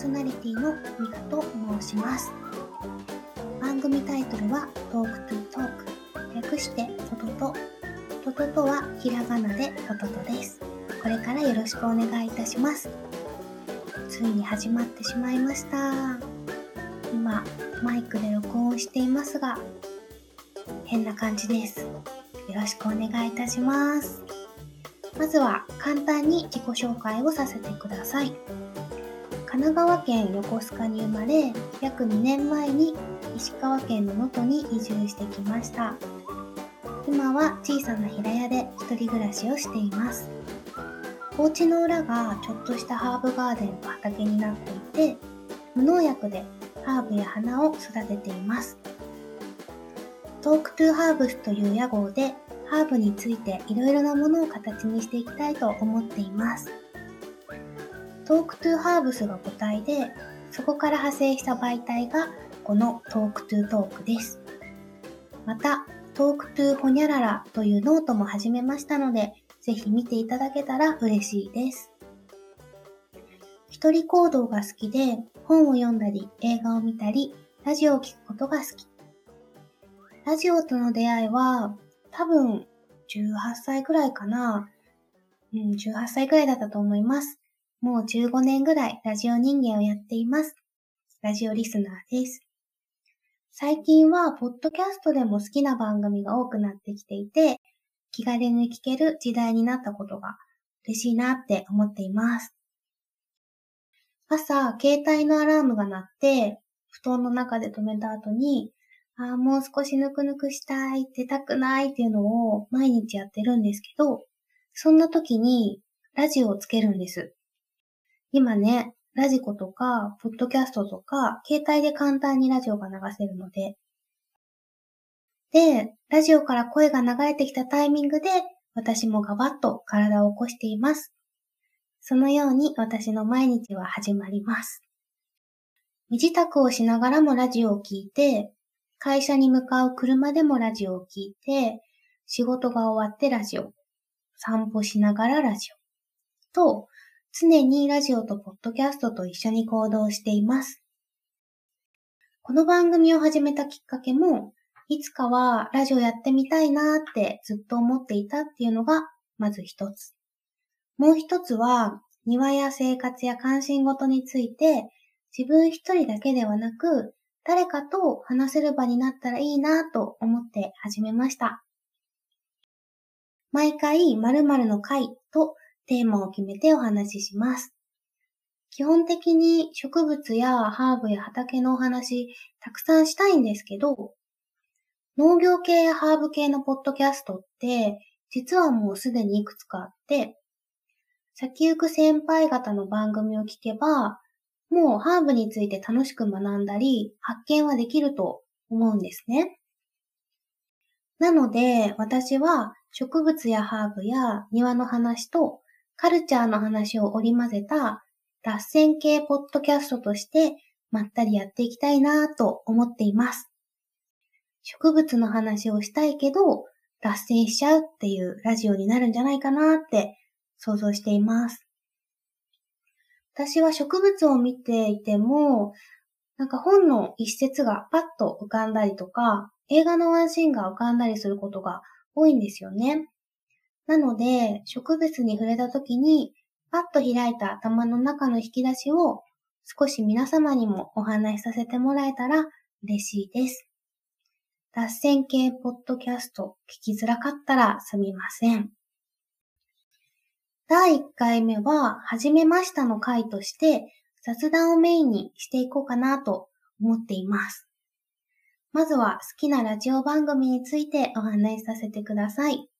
ソナリティのミカと申します。番組タイトルは Talk to Talk。略してトトト。トトトはひらがなでトトトです。これからよろしくお願いいたします。ついに始まってしまいました。今マイクで録音していますが変な感じです。よろしくお願いいたします。まずは簡単に自己紹介をさせてください。神奈川県横須賀に生まれ約2年前に石川県の能登に移住してきました。今は小さな平屋で一人暮らしをしています。お家の裏がちょっとしたハーブガーデンと畑になっていて無農薬でハーブや花を育てています。トークトゥーハーブスという屋号でハーブについていろいろなものを形にしていきたいと思っています。トークトゥーハーブスが母体で、そこから派生した媒体がこの Talk to Talk です。また、 Talk to ホニャララというノートも始めましたので、ぜひ見ていただけたら嬉しいです。一人行動が好きで、本を読んだり、映画を見たり、ラジオを聴くことが好き。ラジオとの出会いは、多分、18歳くらいかな。うん、18歳くらいだったと思います。もう15年ぐらいラジオ人間をやっています。ラジオリスナーです。最近は、ポッドキャストでも好きな番組が多くなってきていて、気軽に聞ける時代になったことが嬉しいなって思っています。朝、携帯のアラームが鳴って、布団の中で止めた後に、ああ、もう少しぬくぬくしたい、出たくないっていうのを毎日やってるんですけど、そんな時にラジオをつけるんです。今ね、ラジコとか、ポッドキャストとか、携帯で簡単にラジオが流せるので。で、ラジオから声が流れてきたタイミングで、私もガバッと体を起こしています。そのように私の毎日は始まります。身支度をしながらもラジオを聞いて、会社に向かう車でもラジオを聞いて、仕事が終わってラジオ、散歩しながらラジオ、と、常にラジオとポッドキャストと一緒に行動しています。この番組を始めたきっかけも、いつかはラジオやってみたいなーってずっと思っていたっていうのが、まず一つ。もう一つは、庭や生活や関心事について、自分一人だけではなく、誰かと話せる場になったらいいなと思って始めました。毎回〇〇の回とテーマを決めてお話しします。基本的に植物やハーブや畑のお話たくさんしたいんですけど、農業系やハーブ系のポッドキャストって実はもうすでにいくつかあって、先行く先輩方の番組を聞けば、もうハーブについて楽しく学んだり、発見はできると思うんですね。なので、私は植物やハーブや庭の話とカルチャーの話を織り交ぜた脱線系ポッドキャストとしてまったりやっていきたいなと思っています。植物の話をしたいけど脱線しちゃうっていうラジオになるんじゃないかなって想像しています。私は植物を見ていても、なんか本の一節がパッと浮かんだりとか、映画のワンシーンが浮かんだりすることが多いんですよね。なので、植物に触れた時に、パッと開いた頭の中の引き出しを少し皆様にもお話しさせてもらえたら嬉しいです。脱線系ポッドキャスト聞きづらかったらすみません。第1回目は、はじめましたの回として、雑談をメインにしていこうかなと思っています。まずは好きなラジオ番組についてお話しさせてください。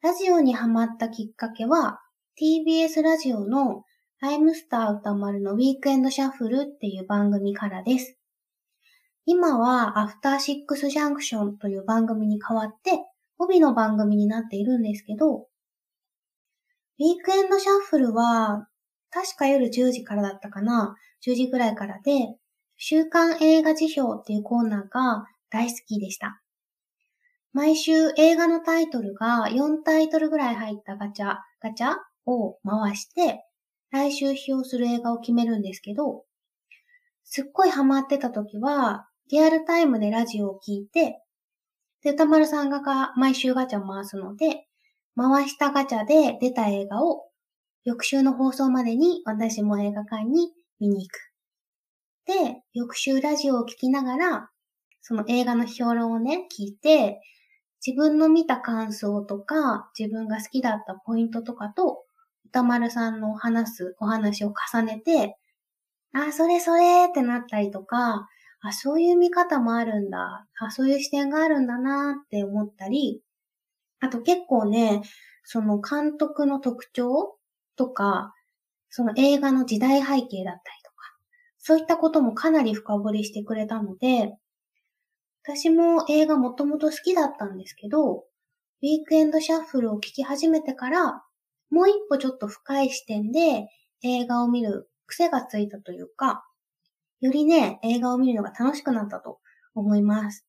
ラジオにハマったきっかけは、TBS ラジオのライムスター歌丸のウィークエンドシャッフルっていう番組からです。今はアフターシックスジャンクションという番組に変わって、帯の番組になっているんですけど、ウィークエンドシャッフルは、確か夜10時からだったかな ?10 時くらいからで、週刊映画辞表っていうコーナーが大好きでした。毎週映画のタイトルが4タイトルぐらい入ったガチャ、ガチャを回して、来週批評する映画を決めるんですけど、すっごいハマってた時は、リアルタイムでラジオを聞いて、で、歌丸さんが毎週ガチャ回すので、回したガチャで出た映画を翌週の放送までに私も映画館に見に行く。で、翌週ラジオを聞きながら、その映画の評論をね、聞いて、自分の見た感想とか、自分が好きだったポイントとかと、歌丸さんの話すお話を重ねて、あ、それそれってなったりとか、あ、そういう見方もあるんだ。あ、そういう視点があるんだなって思ったり、あと結構ね、その監督の特徴とか、その映画の時代背景だったりとか、そういったこともかなり深掘りしてくれたので、私も映画もともと好きだったんですけど、ウィークエンドシャッフルを聞き始めてから、もう一歩ちょっと深い視点で映画を見る癖がついたというか、よりね、映画を見るのが楽しくなったと思います。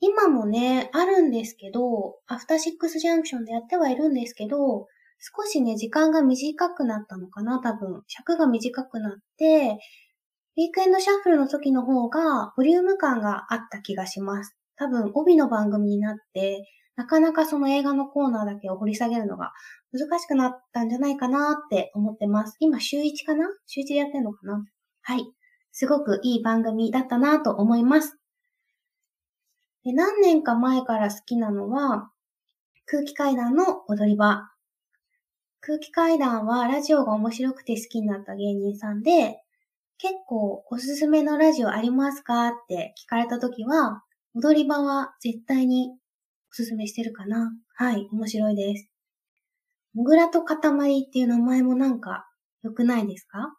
今もね、あるんですけど、アフターシックスジャンクションでやってはいるんですけど、少しね、時間が短くなったのかな、多分。尺が短くなって、ウィークエンドシャッフルの時の方が、ボリューム感があった気がします。多分、帯の番組になって、なかなかその映画のコーナーだけを掘り下げるのが難しくなったんじゃないかなって思ってます。今、週1かな？週1でやってんのかな？はい。すごくいい番組だったなと思います。で何年か前から好きなのは、空気階段の踊り場。空気階段はラジオが面白くて好きになった芸人さんで、結構おすすめのラジオありますかって聞かれた時は、踊り場は絶対におすすめしてるかな。はい、面白いです。もぐらと塊っていう名前もなんか良くないですか？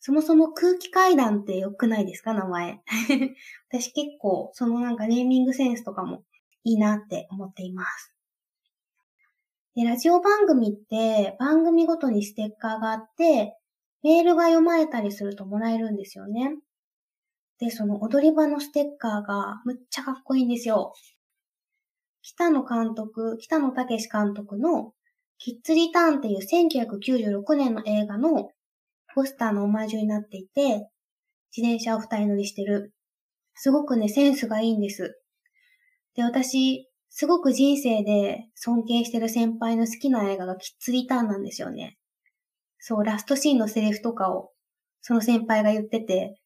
そもそも空気階段って良くないですか？名前。私結構そのなんかネーミングセンスとかもいいなって思っています。で、ラジオ番組って番組ごとにステッカーがあって、メールが読まれたりするともらえるんですよね。で、その踊り場のステッカーがむっちゃかっこいいんですよ。北野監督、北野武監督のキッズリターンっていう1996年の映画のポスターのオマージュになっていて、自転車を二人乗りしてる。すごくね、センスがいいんです。で、私、すごく人生で尊敬してる先輩の好きな映画がキッズリターンなんですよね。そう、ラストシーンのセリフとかを、その先輩が言ってて、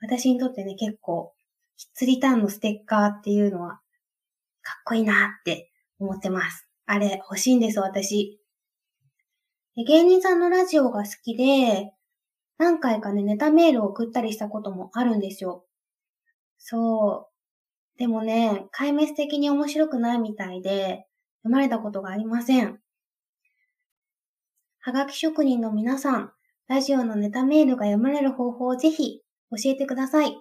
私にとってね、結構、キッズリターンのステッカーっていうのは、かっこいいなって思ってます。あれ、欲しいんです、私。芸人さんのラジオが好きで、何回かね、ネタメールを送ったりしたこともあるんですよ。そう。でもね、壊滅的に面白くないみたいで、読まれたことがありません。はがき職人の皆さん、ラジオのネタメールが読まれる方法をぜひ教えてください。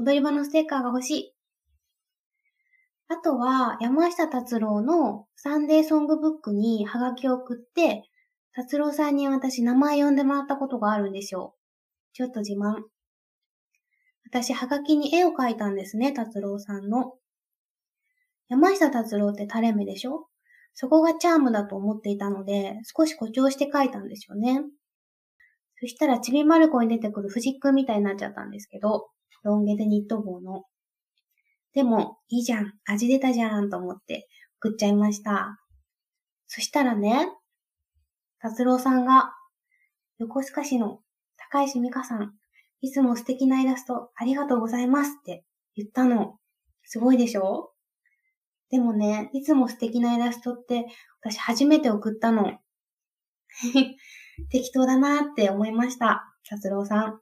踊り場のステッカーが欲しい。あとは、山下達郎のサンデーソングブックにハガキを送って、達郎さんに私名前呼んでもらったことがあるんですよ。ちょっと自慢。私、はがきに絵を描いたんですね、達郎さんの。山下達郎って垂れ目でしょ？そこがチャームだと思っていたので、少し誇張して描いたんですよね。そしたら、ちびまる子に出てくる藤くんみたいになっちゃったんですけど、ロン毛でニット帽の。でも、いいじゃん、味出たじゃんと思って送っちゃいました。そしたらね、達郎さんが、横須賀市の高石美香さん、いつも素敵なイラストありがとうございますって言ったの。すごいでしょ？でもね、いつも素敵なイラストって私初めて送ったの。適当だなって思いました。達郎さん。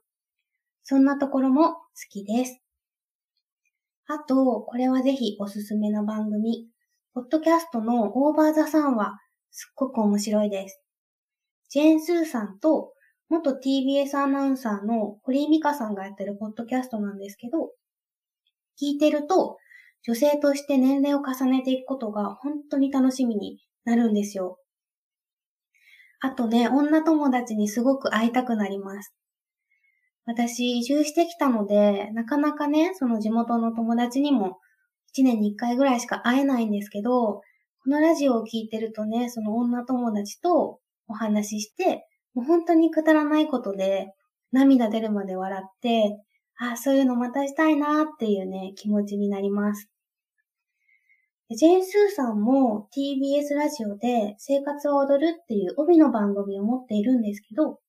そんなところも好きです。あと、これはぜひおすすめの番組。ポッドキャストのオーバーザさんはすっごく面白いです。ジェーン・スーさんと、元 TBS アナウンサーの堀井美香さんがやってるポッドキャストなんですけど、聞いてると、女性として年齢を重ねていくことが本当に楽しみになるんですよ。あとね、女友達にすごく会いたくなります。私、移住してきたので、なかなかね、その地元の友達にも1年に1回ぐらいしか会えないんですけど、このラジオを聞いてるとね、その女友達とお話しして、もう本当にくだらないことで涙出るまで笑って、ああ、そういうのまたしたいなっていうね、気持ちになります。ジェーン・スーさんも TBS ラジオで生活を踊るっていう帯の番組を持っているんですけど、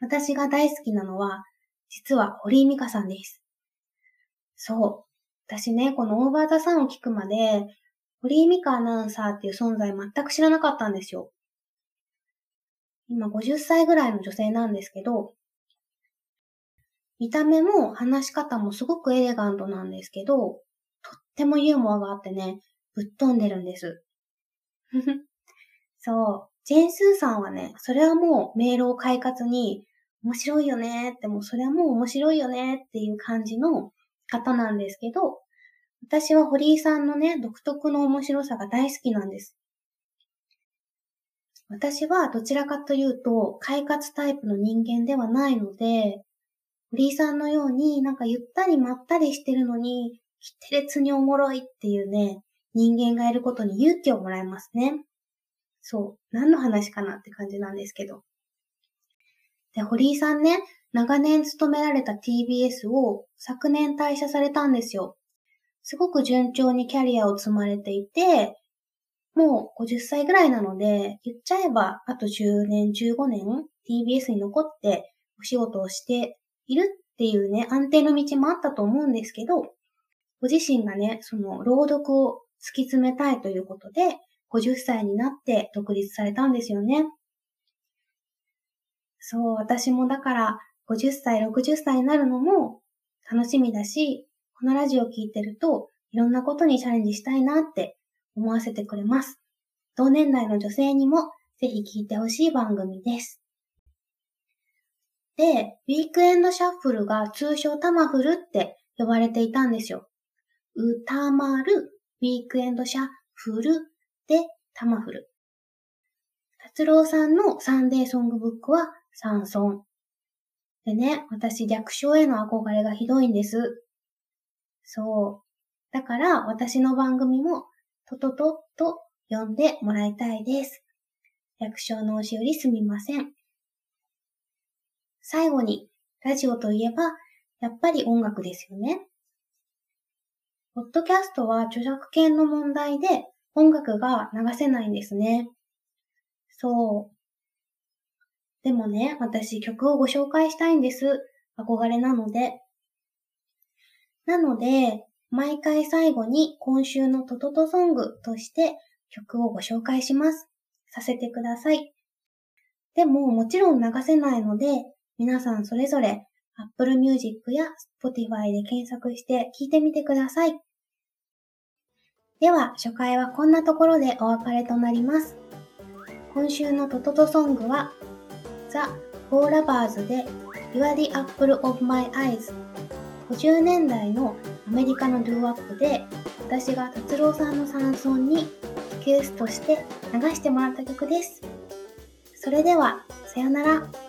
私が大好きなのは、実は堀井美香さんです。そう。私ね、このオーバーザさんを聞くまで、堀井美香アナウンサーっていう存在全く知らなかったんですよ。今50歳ぐらいの女性なんですけど、見た目も話し方もすごくエレガントなんですけど、とってもユーモアがあってね、ぶっ飛んでるんです。そう。ジェン・スーさんはね、それはもうメールを快活に、面白いよねって、もうそれはもう面白いよねっていう感じの方なんですけど、私は堀井さんのね、独特の面白さが大好きなんです。私はどちらかというと、快活タイプの人間ではないので、堀井さんのようになんかゆったりまったりしてるのに、キテレツにおもろいっていうね、人間がいることに勇気をもらえますね。そう。何の話かなって感じなんですけど。で、堀井さんね、長年勤められた TBS を昨年退社されたんですよ。すごく順調にキャリアを積まれていて、もう50歳ぐらいなので、言っちゃえばあと10年、15年 TBS に残ってお仕事をしているっていうね、安定の道もあったと思うんですけど、ご自身がね、その朗読を突き詰めたいということで、50歳になって独立されたんですよね。そう、私もだから50歳、60歳になるのも楽しみだし、このラジオ聴いてるといろんなことにチャレンジしたいなって思わせてくれます。同年代の女性にもぜひ聴いてほしい番組です。で、ウィークエンドシャッフルが通称タマフルって呼ばれていたんですよ。歌まる、ウィークエンドシャッフルでタマフル。達郎さんのサンデーソングブックはサンソン。でね、私略称への憧れがひどいんです。そう。だから私の番組もトトトと呼んでもらいたいです。略称の押しよりすみません。最後に、ラジオといえば、やっぱり音楽ですよね。ポッドキャストは著作権の問題で音楽が流せないんですね。そう。でもね、私曲をご紹介したいんです。憧れなので。なので、毎回最後に今週のトトトソングとして曲をご紹介します。させてください。でももちろん流せないので、皆さんそれぞれ Apple Music や Spotify で検索して聴いてみてください。では、初回はこんなところでお別れとなります。今週のトトトソングは The Four Lovers で You're the Apple of My Eyes 50年代のアメリカのドゥーワップで私が達郎さんのサンソンにリクエストして流してもらった曲です。それでは、さよなら。